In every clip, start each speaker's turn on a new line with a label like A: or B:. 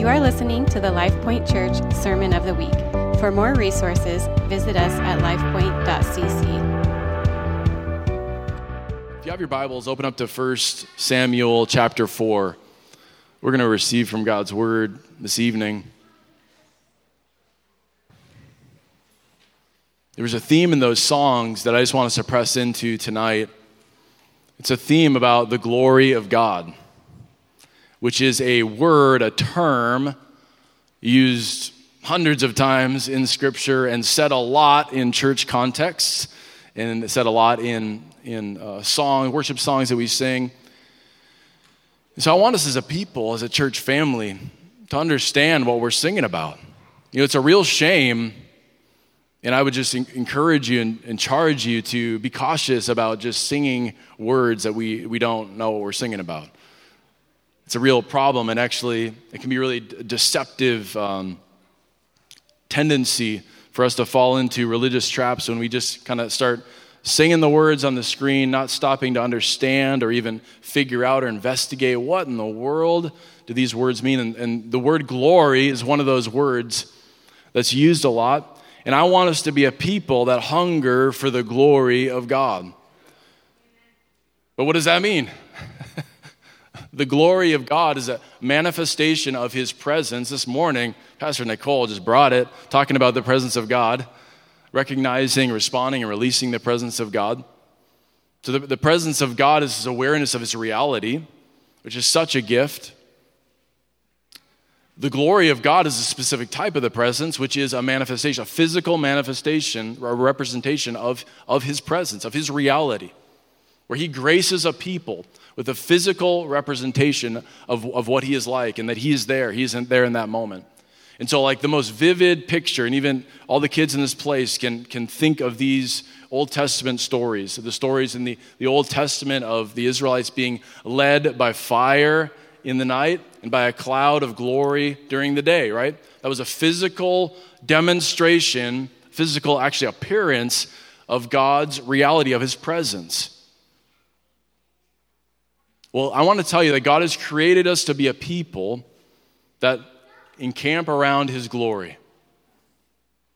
A: You are listening to the LifePoint Church Sermon of the Week. For more resources, visit us at lifepoint.cc.
B: If you have your Bibles, open up to 1 Samuel chapter 4. We're going to receive from God's Word this evening. There was a theme in those songs that I just want us to press into tonight. It's a theme about the glory of God, which is a word, a term used hundreds of times in Scripture and said a lot in church contexts and said a lot in, in uh, song, worship songs that we sing. so I want us as a people, as a church family, to understand what we're singing about. You know, it's a real shame and I would just encourage you and, and, charge you to be cautious about just singing words that we, we don't know what we're singing about. It's a real problem, and actually, it can be really deceptive um, tendency for us to fall into religious traps when we just kind of start singing the words on the screen, not stopping to understand or even figure out or investigate what in the world do these words mean. And, and the word glory is one of those words that's used a lot and I want us to be a people that hunger for the glory of God. But what does that mean? the glory of God is a manifestation of His presence. This morning, Pastor Nicole just brought it, talking about the presence of God, recognizing, responding, and releasing the presence of God. So, the, the presence of God is His awareness of His reality, which is such a gift. The glory of God is a specific type of the presence, which is a manifestation, a physical manifestation, a representation of, of His presence, of His reality, where He graces a people with a physical representation of, of what He is like and that He is there. He isn't there in that moment. And so, like the most vivid picture, and even all the kids in this place can, can think of these Old Testament stories, the stories in the, the Old Testament of the Israelites being led by fire in the night and by a cloud of glory during the day, right? That was a physical demonstration, physical actually appearance of God's reality, of his presence. Well, I want to tell you that God has created us to be a people that encamp around his glory.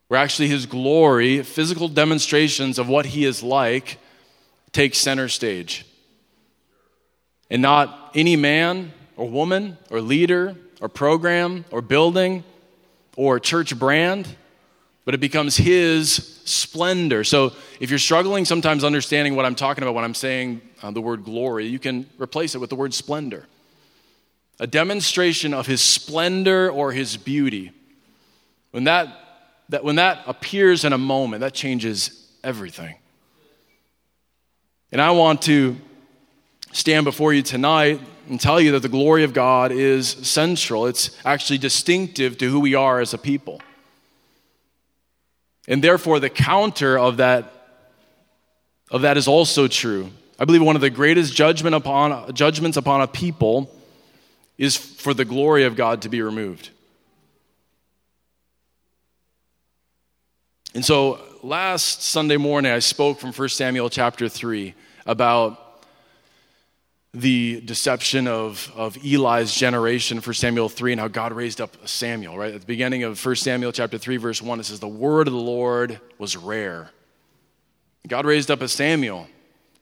B: Where actually his glory, physical demonstrations of what he is like, take center stage. And not any man or woman or leader or program or building or church brand, but it becomes His splendor. So if you're struggling sometimes understanding what I'm talking about when I'm saying uh, the word glory, you can replace it with the word splendor. A demonstration of His splendor or His beauty. When that, that, when that appears in a moment, that changes everything. And I want to stand before you tonight and tell you that the glory of God is central. It's actually distinctive to who we are as a people. And therefore, the counter of that, of that is also true. I believe one of the greatest judgment upon, judgments upon a people is for the glory of God to be removed. And so last Sunday morning, I spoke from 1 Samuel chapter 3 about the deception of, of Eli's generation for Samuel 3 and how God raised up Samuel, right? At the beginning of 1 Samuel chapter 3, verse 1, it says, The word of the Lord was rare. God raised up a Samuel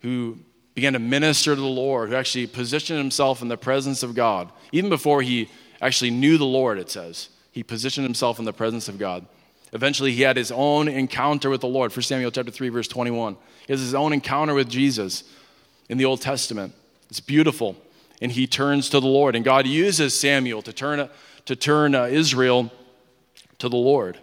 B: who began to minister to the Lord, who actually positioned himself in the presence of God. Even before he actually knew the Lord, it says, he positioned himself in the presence of God. Eventually, he had his own encounter with the Lord. 1 Samuel chapter 3, verse 21. He has his own encounter with Jesus in the Old Testament. It's beautiful. And he turns to the Lord. And God uses Samuel to turn, to turn uh, Israel to the Lord.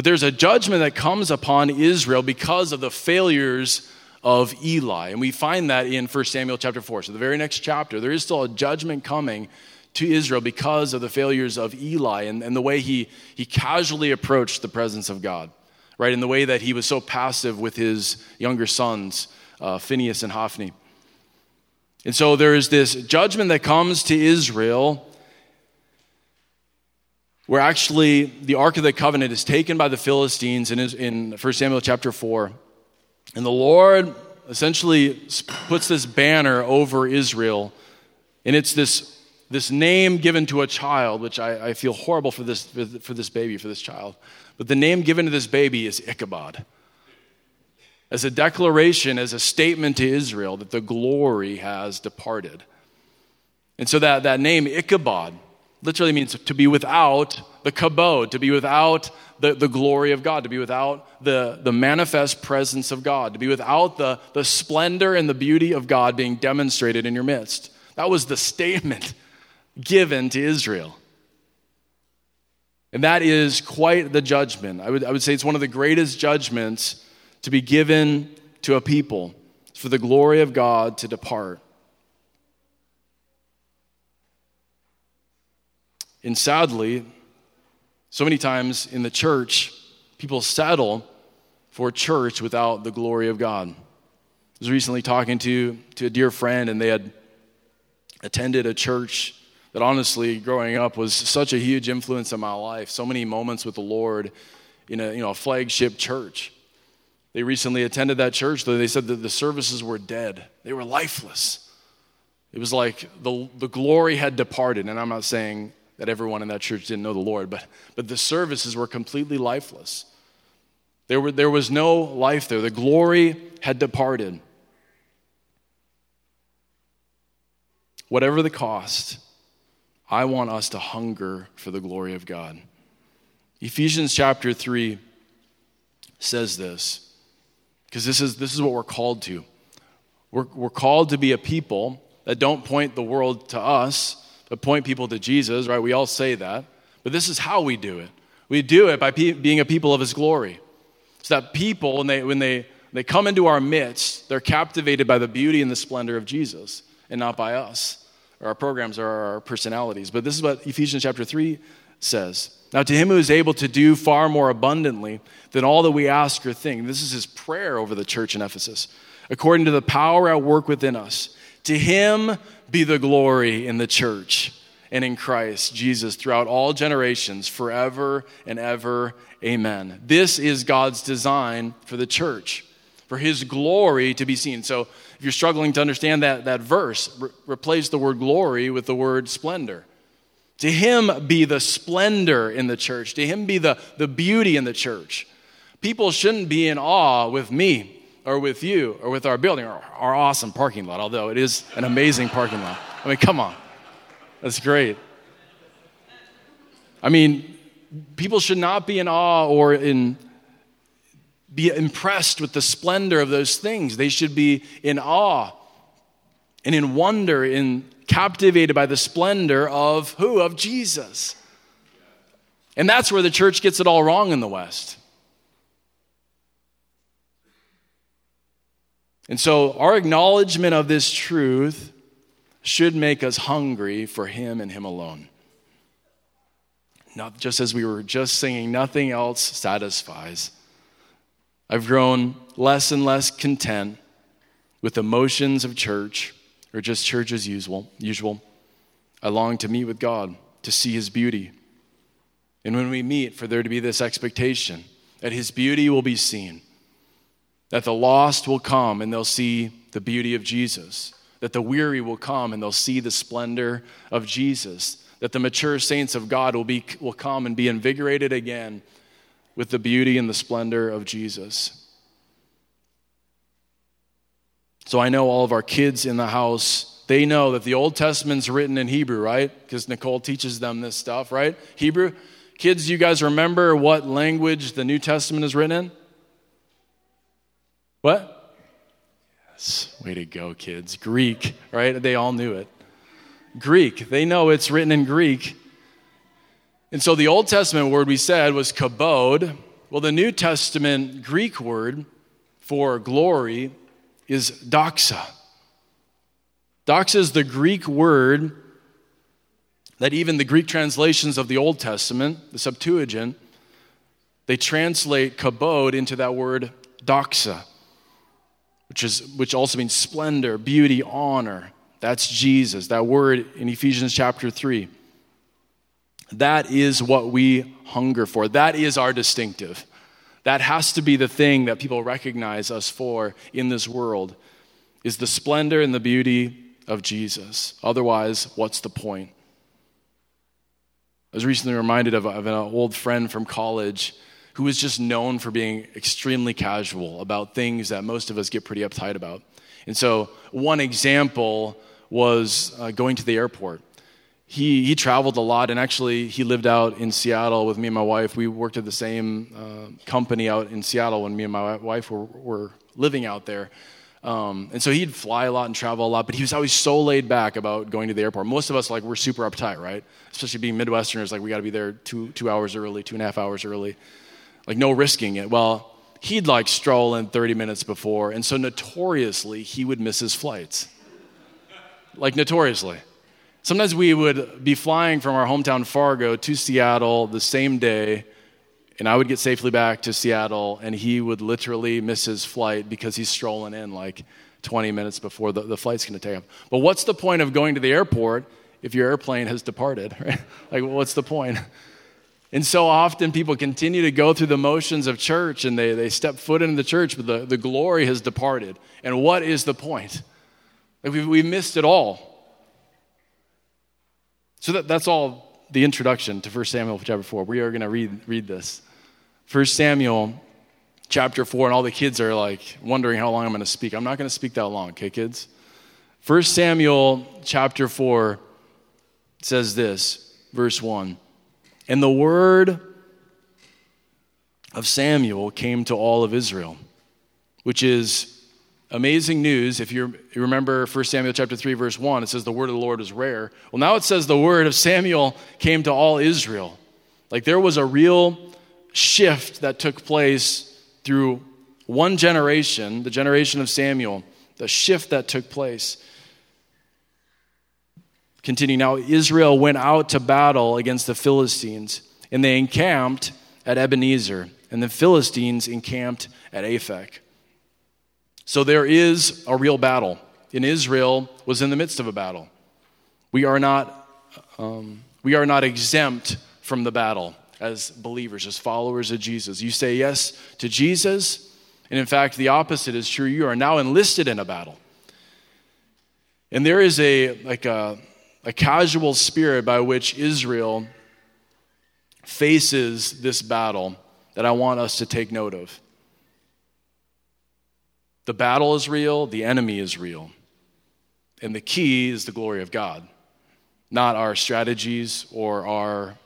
B: But there's a judgment that comes upon Israel because of the failures of Eli. And we find that in 1 Samuel chapter 4. So, the very next chapter, there is still a judgment coming to Israel because of the failures of Eli and, and the way he, he casually approached the presence of God, right? In the way that he was so passive with his younger sons, uh, Phinehas and Hophni. And so there is this judgment that comes to Israel where actually the Ark of the Covenant is taken by the Philistines in, in 1 Samuel chapter 4. And the Lord essentially puts this banner over Israel. And it's this this name given to a child, which I, I feel horrible for this, for this baby, for this child, but the name given to this baby is Ichabod. As a declaration, as a statement to Israel that the glory has departed. And so that, that name, Ichabod, literally means to be without the kabod, to be without the, the glory of God, to be without the, the manifest presence of God, to be without the, the splendor and the beauty of God being demonstrated in your midst. That was the statement given to Israel. And that is quite the judgment. I would, I would say it's one of the greatest judgments to be given to a people for the glory of God to depart. And sadly, so many times in the church, people settle for church without the glory of God. I was recently talking to, to a dear friend, and they had attended a church that honestly, growing up, was such a huge influence in my life. So many moments with the Lord in a, you know, a flagship church. They recently attended that church, though they said that the services were dead, they were lifeless. It was like the, the glory had departed. And I'm not saying that everyone in that church didn't know the Lord, but, but the services were completely lifeless. There, were, there was no life there, the glory had departed. Whatever the cost, I want us to hunger for the glory of God. Ephesians chapter 3 says this, because this is, this is what we're called to. We're, we're called to be a people that don't point the world to us, but point people to Jesus, right? We all say that. But this is how we do it. We do it by pe- being a people of His glory. So that people, when they, when they, they come into our midst, they're captivated by the beauty and the splendor of Jesus and not by us or our programs or our personalities. But this is what Ephesians chapter 3 says. Now, to him who is able to do far more abundantly than all that we ask or think, this is his prayer over the church in Ephesus, according to the power at work within us. To him be the glory in the church and in Christ Jesus throughout all generations, forever and ever. Amen. This is God's design for the church, for his glory to be seen. So, if you're struggling to understand that, that verse, re- replace the word glory with the word splendor. To him be the splendor in the church, to him be the, the beauty in the church. People shouldn't be in awe with me or with you or with our building or our awesome parking lot, although it is an amazing parking lot. I mean, come on. That's great. I mean, people should not be in awe or in be impressed with the splendor of those things. They should be in awe and in wonder, in captivated by the splendor of who? Of Jesus. And that's where the church gets it all wrong in the West. And so our acknowledgement of this truth should make us hungry for Him and Him alone. Not just as we were just singing, nothing else satisfies. I've grown less and less content with the motions of church or just church as usual. usual. I long to meet with God, to see His beauty. And when we meet, for there to be this expectation that His beauty will be seen, that the lost will come and they'll see the beauty of Jesus, that the weary will come and they'll see the splendor of Jesus, that the mature saints of God will, be, will come and be invigorated again with the beauty and the splendor of Jesus. So I know all of our kids in the house, they know that the Old Testament's written in Hebrew, right? Because Nicole teaches them this stuff, right? Hebrew. Kids, you guys remember what language the New Testament is written in? What? Yes, way to go, kids. Greek, right? They all knew it. Greek. They know it's written in Greek. And so the Old Testament word we said was kabod. Well, the New Testament Greek word for glory is doxa. Doxa is the Greek word that even the Greek translations of the Old Testament, the Septuagint, they translate kabod into that word doxa, which, is, which also means splendor, beauty, honor. That's Jesus, that word in Ephesians chapter 3. That is what we hunger for. That is our distinctive. That has to be the thing that people recognize us for in this world is the splendor and the beauty of Jesus. Otherwise, what's the point? I was recently reminded of, of an old friend from college who was just known for being extremely casual about things that most of us get pretty uptight about. And so, one example was uh, going to the airport. He, he traveled a lot, and actually, he lived out in Seattle with me and my wife. We worked at the same uh, company out in Seattle when me and my wife were, were living out there. Um, and so he'd fly a lot and travel a lot, but he was always so laid back about going to the airport. Most of us, like, we're super uptight, right? Especially being Midwesterners, like, we got to be there two, two hours early, two and a half hours early. Like, no risking it. Well, he'd like stroll in 30 minutes before, and so notoriously, he would miss his flights. like, notoriously. Sometimes we would be flying from our hometown Fargo to Seattle the same day and I would get safely back to Seattle, and he would literally miss his flight because he's strolling in like 20 minutes before the, the flight's to take off. But what's the point of going to the airport if your airplane has departed? Right? Like, what's the point? And so often people continue to go through the motions of church and they, they step foot into the church, but the, the glory has departed. And what is the point? Like we, we missed it all. So that, that's all the introduction to 1 Samuel chapter 4. We are going to read, read this. 1 Samuel chapter 4, and all the kids are like wondering how long I'm going to speak. I'm not going to speak that long, okay, kids? 1 Samuel chapter 4 says this, verse 1 And the word of Samuel came to all of Israel, which is amazing news. If you remember 1 Samuel chapter 3, verse 1, it says the word of the Lord is rare. Well, now it says the word of Samuel came to all Israel. Like there was a real shift that took place through one generation, the generation of Samuel, the shift that took place. Continue now, Israel went out to battle against the Philistines, and they encamped at Ebenezer, and the Philistines encamped at Aphek. So there is a real battle. And Israel was in the midst of a battle. We are not, um, we are not exempt from the battle as believers, as followers of Jesus. You say yes to Jesus, and in fact, the opposite is true. You are now enlisted in a battle. And there is a like a, a casual spirit by which Israel faces this battle that I want us to take note of. The battle is real, the enemy is real. And the key is the glory of God, not our strategies or our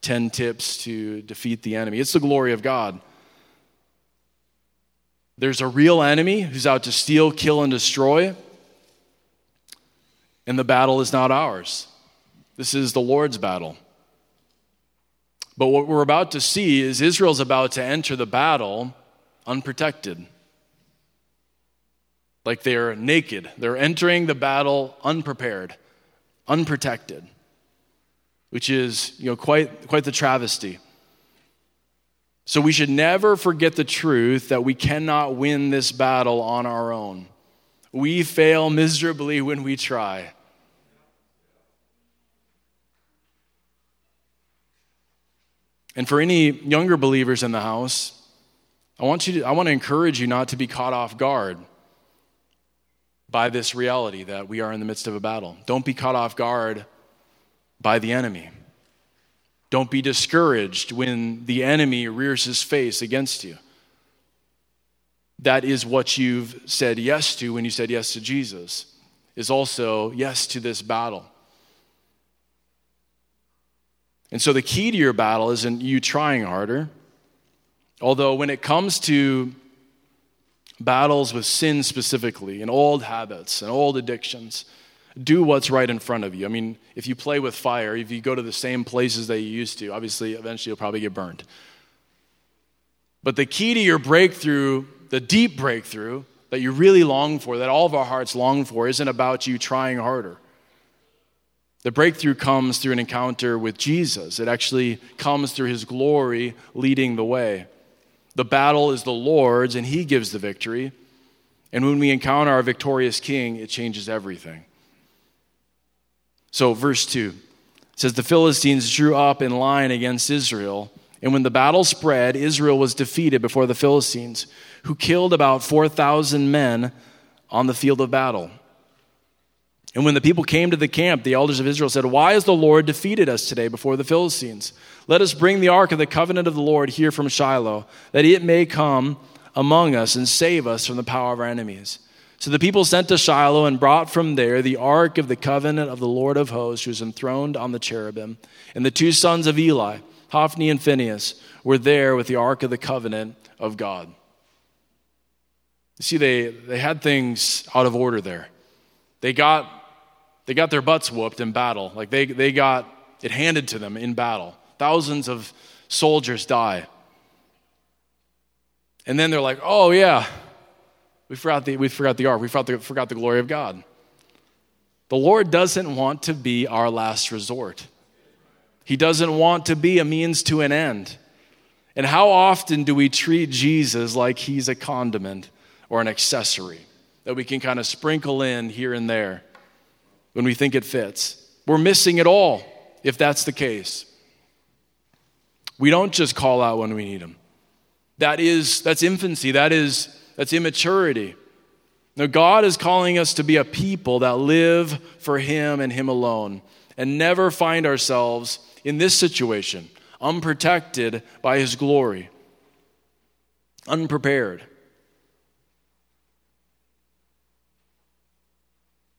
B: 10 tips to defeat the enemy. It's the glory of God. There's a real enemy who's out to steal, kill, and destroy, and the battle is not ours. This is the Lord's battle. But what we're about to see is Israel's about to enter the battle unprotected. Like they're naked. They're entering the battle unprepared, unprotected which is you know, quite, quite the travesty. So we should never forget the truth that we cannot win this battle on our own. We fail miserably when we try. And for any younger believers in the house, I want, you to, I want to encourage you not to be caught off guard by this reality that we are in the midst of a battle. Don't be caught off guard by the enemy. Don't be discouraged when the enemy rears his face against you. That is what you've said yes to when you said yes to Jesus, is also yes to this battle. And so the key to your battle isn't you trying harder. Although, when it comes to battles with sin specifically, and old habits and old addictions, do what's right in front of you. I mean, if you play with fire, if you go to the same places that you used to, obviously, eventually you'll probably get burned. But the key to your breakthrough, the deep breakthrough that you really long for, that all of our hearts long for, isn't about you trying harder. The breakthrough comes through an encounter with Jesus. It actually comes through his glory leading the way. The battle is the Lord's, and he gives the victory. And when we encounter our victorious king, it changes everything. So, verse 2 says, The Philistines drew up in line against Israel. And when the battle spread, Israel was defeated before the Philistines, who killed about 4,000 men on the field of battle. And when the people came to the camp, the elders of Israel said, Why has the Lord defeated us today before the Philistines? Let us bring the ark of the covenant of the Lord here from Shiloh, that it may come among us and save us from the power of our enemies. So the people sent to Shiloh and brought from there the ark of the covenant of the Lord of hosts, who was enthroned on the cherubim. And the two sons of Eli, Hophni and Phinehas, were there with the ark of the covenant of God. You see, they, they had things out of order there. They got they got their butts whooped in battle. Like they, they got it handed to them in battle. Thousands of soldiers die. And then they're like, oh, yeah, we forgot the, we forgot the ark. We forgot the, forgot the glory of God. The Lord doesn't want to be our last resort, He doesn't want to be a means to an end. And how often do we treat Jesus like He's a condiment or an accessory that we can kind of sprinkle in here and there? When we think it fits. We're missing it all if that's the case. We don't just call out when we need them. That is that's infancy. That is that's immaturity. Now God is calling us to be a people that live for him and him alone and never find ourselves in this situation unprotected by his glory. Unprepared.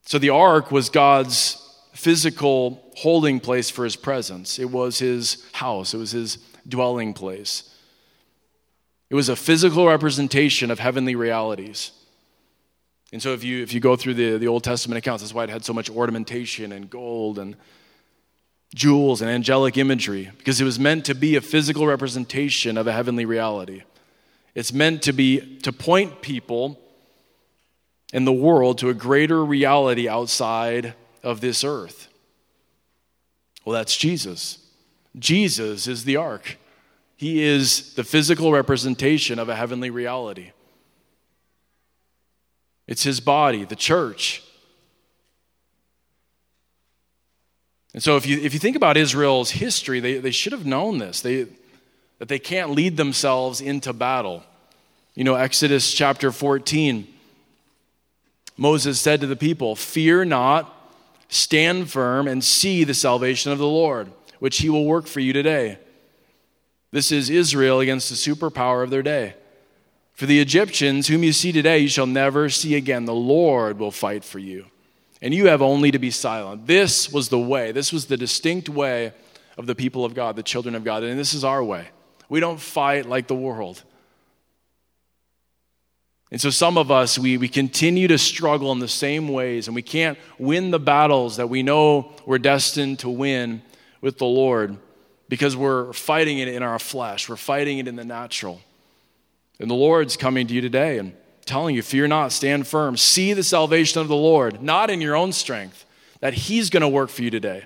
B: So the ark was God's physical holding place for his presence, it was his house, it was his dwelling place. It was a physical representation of heavenly realities. And so if you, if you go through the, the Old Testament accounts, that's why it had so much ornamentation and gold and jewels and angelic imagery, because it was meant to be a physical representation of a heavenly reality. It's meant to be to point people and the world to a greater reality outside of this earth? Well, that's Jesus. Jesus is the ark. He is the physical representation of a heavenly reality. It's his body, the church. And so, if you, if you think about Israel's history, they, they should have known this they, that they can't lead themselves into battle. You know, Exodus chapter 14 Moses said to the people, Fear not, stand firm, and see the salvation of the Lord, which he will work for you today. This is Israel against the superpower of their day. For the Egyptians, whom you see today, you shall never see again. The Lord will fight for you, and you have only to be silent. This was the way, this was the distinct way of the people of God, the children of God, and this is our way. We don't fight like the world. And so, some of us, we, we continue to struggle in the same ways, and we can't win the battles that we know we're destined to win with the Lord because we're fighting it in our flesh, we're fighting it in the natural. And the Lord's coming to you today and telling you, Fear not, stand firm. See the salvation of the Lord, not in your own strength, that He's going to work for you today.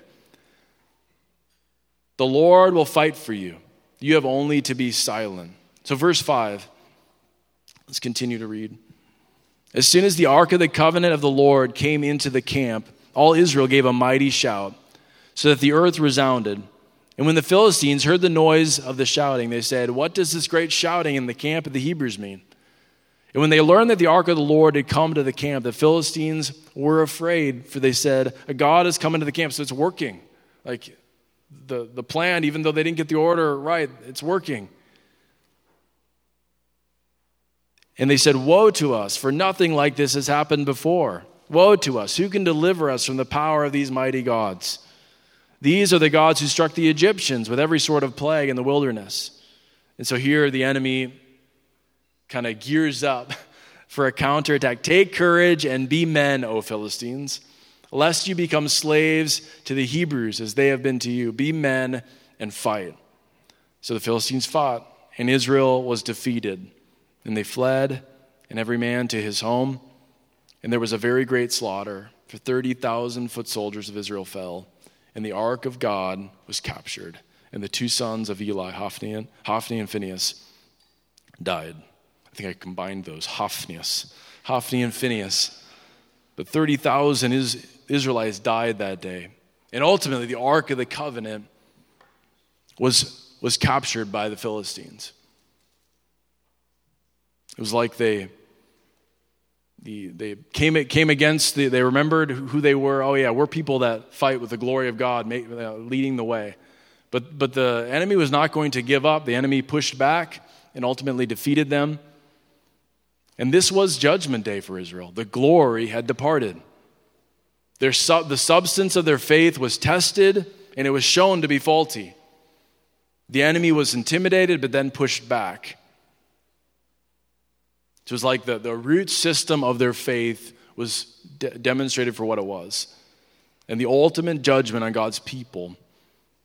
B: The Lord will fight for you. You have only to be silent. So, verse 5 Let's continue to read. As soon as the ark of the covenant of the Lord came into the camp, all Israel gave a mighty shout, so that the earth resounded. And when the Philistines heard the noise of the shouting, they said, What does this great shouting in the camp of the Hebrews mean? And when they learned that the ark of the Lord had come to the camp, the Philistines were afraid, for they said, A God has come into the camp, so it's working. Like the, the plan, even though they didn't get the order right, it's working. And they said, Woe to us, for nothing like this has happened before. Woe to us, who can deliver us from the power of these mighty gods? These are the gods who struck the Egyptians with every sort of plague in the wilderness. And so here the enemy kind of gears up for a counterattack. Take courage and be men, O Philistines, lest you become slaves to the Hebrews as they have been to you. Be men and fight. So the Philistines fought, and Israel was defeated. And they fled, and every man to his home. And there was a very great slaughter, for 30,000 foot soldiers of Israel fell. And the ark of God was captured. And the two sons of Eli, Hophni and, Hophni and Phinehas, died. I think I combined those, Hophnius. Hophni and Phinehas. But 30,000 Israelites died that day. And ultimately, the Ark of the Covenant was, was captured by the Philistines. It was like they, the, they came, came against, the, they remembered who they were. Oh, yeah, we're people that fight with the glory of God, uh, leading the way. But, but the enemy was not going to give up. The enemy pushed back and ultimately defeated them. And this was judgment day for Israel. The glory had departed. Their, the substance of their faith was tested and it was shown to be faulty. The enemy was intimidated but then pushed back. It was like the, the root system of their faith was de- demonstrated for what it was. And the ultimate judgment on God's people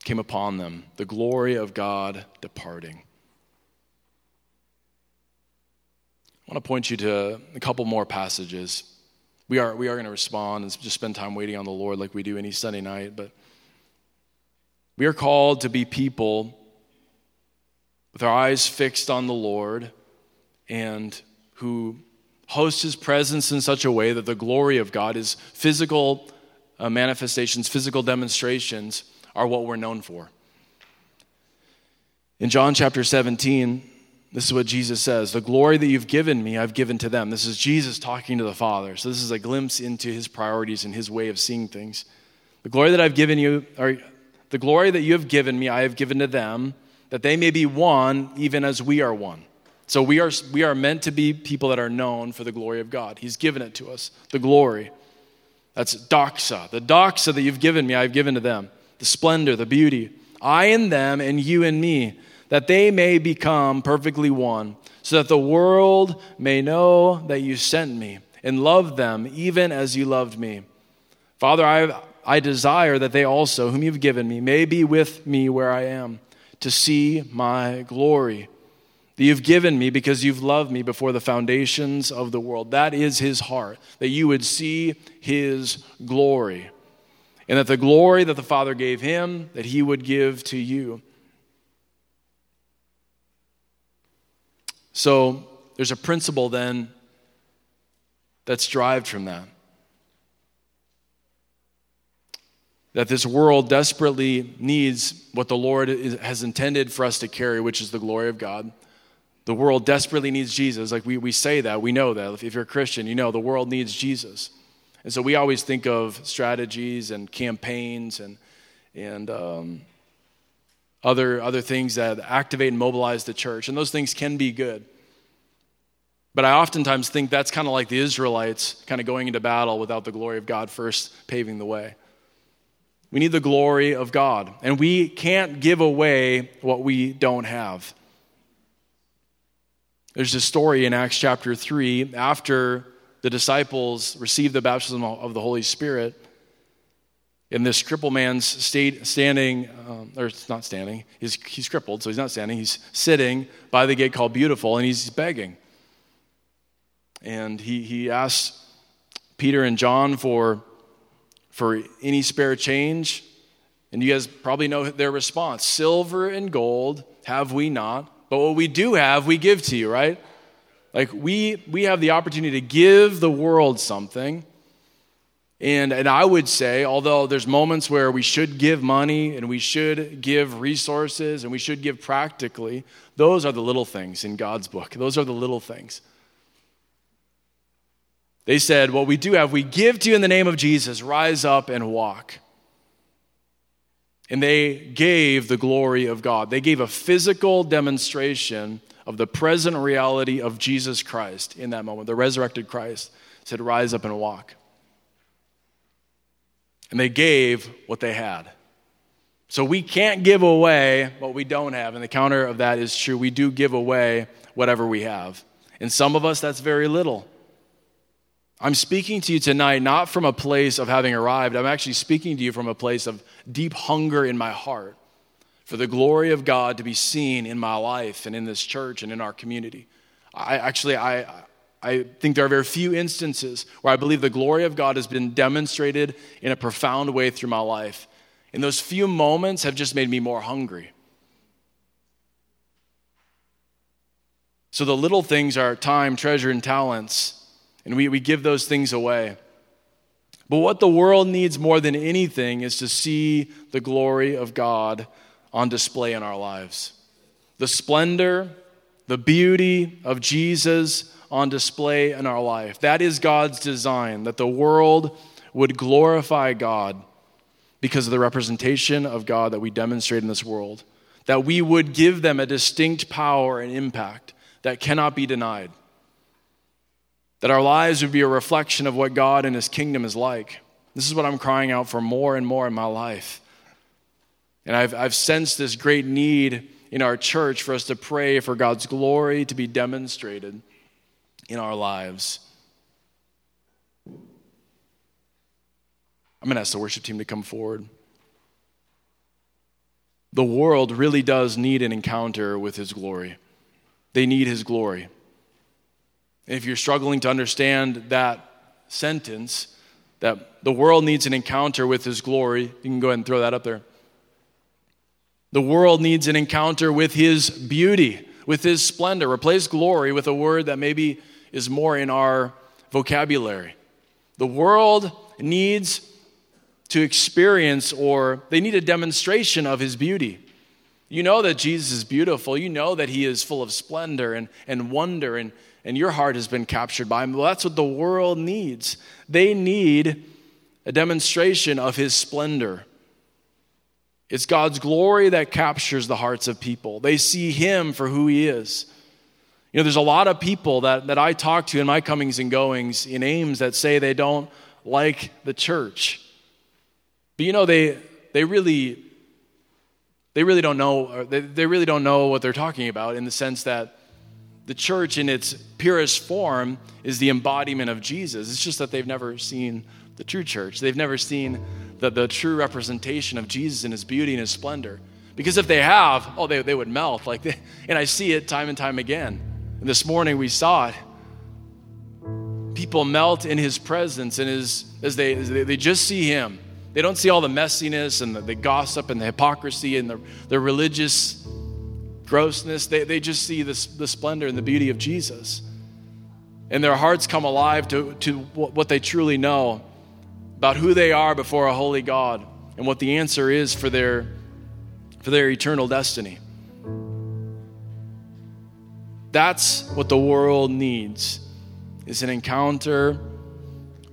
B: came upon them the glory of God departing. I want to point you to a couple more passages. We are, we are going to respond and just spend time waiting on the Lord like we do any Sunday night, but we are called to be people with our eyes fixed on the Lord and who hosts his presence in such a way that the glory of God, his physical uh, manifestations, physical demonstrations, are what we're known for. In John chapter 17, this is what Jesus says The glory that you've given me, I've given to them. This is Jesus talking to the Father. So, this is a glimpse into his priorities and his way of seeing things. The glory that I've given you, or the glory that you have given me, I have given to them, that they may be one, even as we are one. So we are, we are meant to be people that are known for the glory of God. He's given it to us, the glory. That's doxa. The doxa that you've given me, I've given to them. The splendor, the beauty. I in them and you in me, that they may become perfectly one, so that the world may know that you sent me and loved them even as you loved me. Father, I, I desire that they also, whom you've given me, may be with me where I am, to see my glory that you've given me because you've loved me before the foundations of the world. That is his heart, that you would see his glory. And that the glory that the Father gave him, that he would give to you. So there's a principle then that's derived from that. That this world desperately needs what the Lord has intended for us to carry, which is the glory of God. The world desperately needs Jesus. Like we, we say that, we know that. If you're a Christian, you know the world needs Jesus. And so we always think of strategies and campaigns and, and um, other, other things that activate and mobilize the church. And those things can be good. But I oftentimes think that's kind of like the Israelites kind of going into battle without the glory of God first paving the way. We need the glory of God. And we can't give away what we don't have. There's a story in Acts chapter 3 after the disciples received the baptism of the Holy Spirit. And this crippled man's state, standing, um, or not standing, he's, he's crippled, so he's not standing. He's sitting by the gate called Beautiful, and he's begging. And he, he asks Peter and John for, for any spare change. And you guys probably know their response Silver and gold have we not, but what we do have, we give to you, right? Like we we have the opportunity to give the world something. And, and I would say, although there's moments where we should give money and we should give resources and we should give practically, those are the little things in God's book. Those are the little things. They said, What we do have, we give to you in the name of Jesus, rise up and walk. And they gave the glory of God. They gave a physical demonstration of the present reality of Jesus Christ in that moment. The resurrected Christ said, Rise up and walk. And they gave what they had. So we can't give away what we don't have. And the counter of that is true. We do give away whatever we have. And some of us, that's very little. I'm speaking to you tonight not from a place of having arrived. I'm actually speaking to you from a place of deep hunger in my heart for the glory of God to be seen in my life and in this church and in our community. I actually I I think there are very few instances where I believe the glory of God has been demonstrated in a profound way through my life. And those few moments have just made me more hungry. So the little things are time, treasure, and talents and we, we give those things away. But what the world needs more than anything is to see the glory of God on display in our lives. The splendor, the beauty of Jesus on display in our life. That is God's design, that the world would glorify God because of the representation of God that we demonstrate in this world, that we would give them a distinct power and impact that cannot be denied, that our lives would be a reflection of what God and His kingdom is like. This is what I'm crying out for more and more in my life. And I've, I've sensed this great need in our church for us to pray for God's glory to be demonstrated in our lives. I'm going to ask the worship team to come forward. The world really does need an encounter with His glory. They need His glory. If you're struggling to understand that sentence, that the world needs an encounter with His glory, you can go ahead and throw that up there. The world needs an encounter with His beauty, with His splendor. Replace glory with a word that maybe is more in our vocabulary. The world needs to experience or they need a demonstration of his beauty. You know that Jesus is beautiful. You know that he is full of splendor and, and wonder, and, and your heart has been captured by him. Well, that's what the world needs. They need a demonstration of his splendor. It's God's glory that captures the hearts of people. They see him for who he is. You know, there's a lot of people that, that I talk to in my comings and goings in Ames that say they don't like the church. But you know, they, they really they really don't know they, they really don't know what they're talking about in the sense that the church in its purest form is the embodiment of Jesus. It's just that they've never seen the true church. They've never seen the, the true representation of Jesus in his beauty and his splendor. Because if they have, oh, they, they would melt. Like they, and I see it time and time again. And this morning we saw it. People melt in his presence and his, as, they, as they, they just see him they don't see all the messiness and the, the gossip and the hypocrisy and the, the religious grossness. They, they just see this, the splendor and the beauty of Jesus. And their hearts come alive to, to what they truly know about who they are before a holy God and what the answer is for their, for their eternal destiny. That's what the world needs is an encounter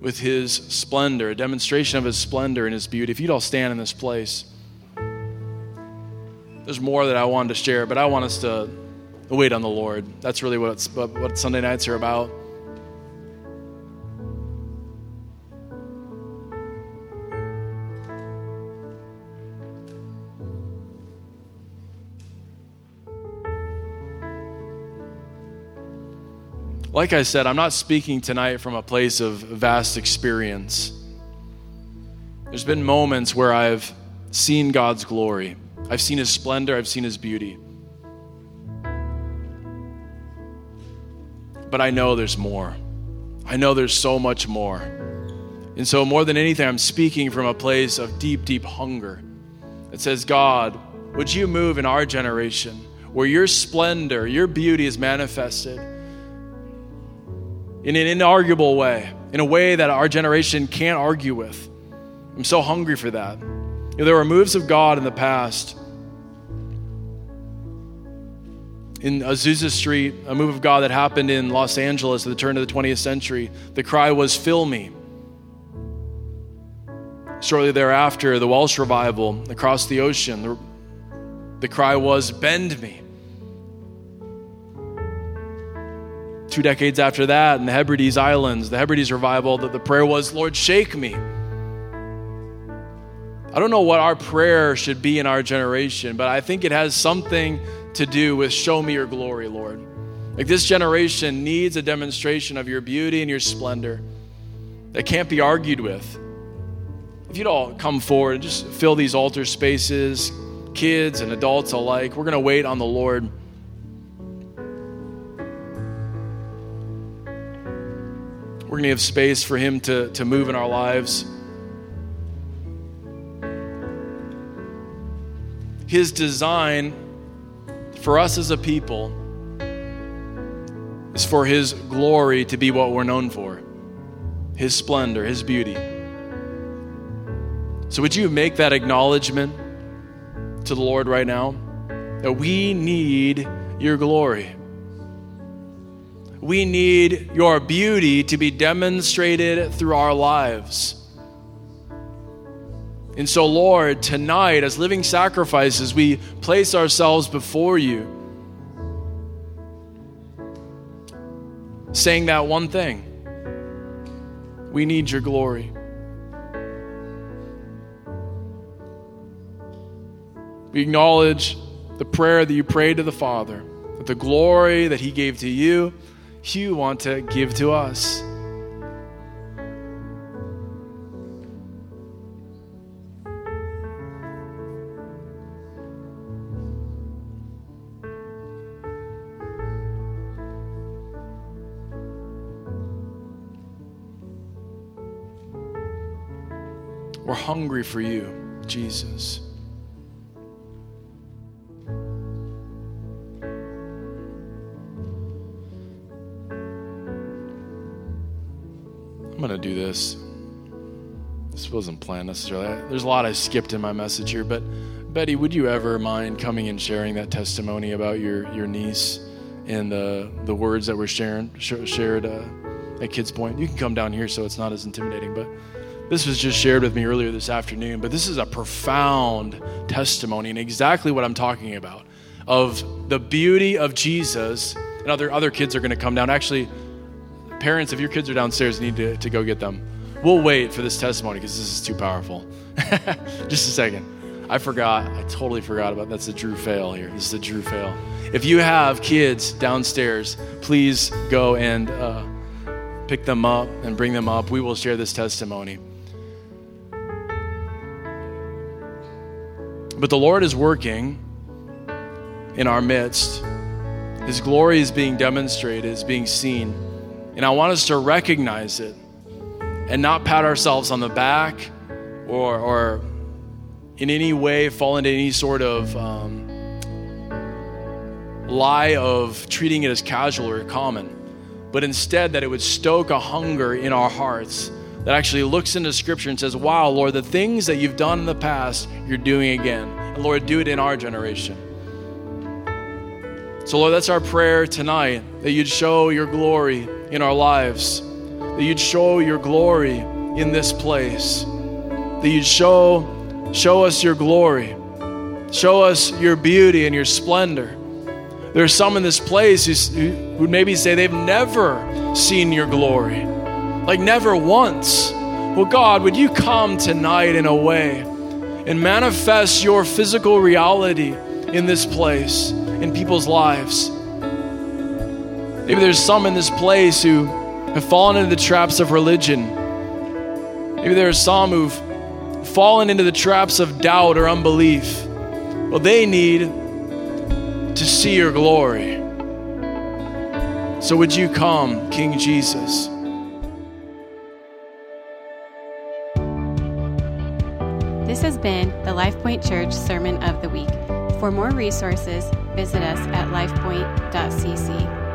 B: with his splendor, a demonstration of his splendor and his beauty. If you'd all stand in this place, there's more that I wanted to share, but I want us to wait on the Lord. That's really what, what Sunday nights are about. Like I said, I'm not speaking tonight from a place of vast experience. There's been moments where I've seen God's glory, I've seen His splendor, I've seen His beauty. But I know there's more. I know there's so much more. And so, more than anything, I'm speaking from a place of deep, deep hunger that says, God, would you move in our generation where your splendor, your beauty is manifested? In an inarguable way, in a way that our generation can't argue with. I'm so hungry for that. You know, there were moves of God in the past. In Azusa Street, a move of God that happened in Los Angeles at the turn of the 20th century, the cry was, Fill me. Shortly thereafter, the Welsh revival across the ocean, the, the cry was, Bend me. Two decades after that, in the Hebrides Islands, the Hebrides revival, that the prayer was, Lord, shake me. I don't know what our prayer should be in our generation, but I think it has something to do with show me your glory, Lord. Like this generation needs a demonstration of your beauty and your splendor that can't be argued with. If you'd all come forward and just fill these altar spaces, kids and adults alike, we're going to wait on the Lord. We're going to space for Him to, to move in our lives. His design for us as a people is for His glory to be what we're known for His splendor, His beauty. So, would you make that acknowledgement to the Lord right now? That we need your glory. We need your beauty to be demonstrated through our lives. And so, Lord, tonight, as living sacrifices, we place ourselves before you, saying that one thing we need your glory. We acknowledge the prayer that you prayed to the Father, that the glory that He gave to you, you want to give to us. We're hungry for you, Jesus. Do this. This wasn't planned necessarily. There's a lot I skipped in my message here, but Betty, would you ever mind coming and sharing that testimony about your, your niece and the, the words that were shared, shared uh, at Kids Point? You can come down here so it's not as intimidating, but this was just shared with me earlier this afternoon. But this is a profound testimony and exactly what I'm talking about of the beauty of Jesus. And other, other kids are going to come down. Actually, Parents, if your kids are downstairs, need to, to go get them. We'll wait for this testimony because this is too powerful. Just a second. I forgot. I totally forgot about that's the Drew fail here. This is the Drew fail. If you have kids downstairs, please go and uh, pick them up and bring them up. We will share this testimony. But the Lord is working in our midst. His glory is being demonstrated, is being seen. And I want us to recognize it and not pat ourselves on the back or, or in any way fall into any sort of um, lie of treating it as casual or common, but instead that it would stoke a hunger in our hearts that actually looks into Scripture and says, Wow, Lord, the things that you've done in the past, you're doing again. And Lord, do it in our generation. So, Lord, that's our prayer tonight that you'd show your glory in our lives, that you'd show your glory in this place, that you'd show, show us your glory, show us your beauty and your splendor. There are some in this place who would maybe say they've never seen your glory, like never once. Well, God, would you come tonight in a way and manifest your physical reality in this place, in people's lives? Maybe there's some in this place who have fallen into the traps of religion. Maybe there are some who've fallen into the traps of doubt or unbelief. Well, they need to see your glory. So, would you come, King Jesus?
A: This has been the LifePoint Church Sermon of the Week. For more resources, visit us at lifepoint.cc.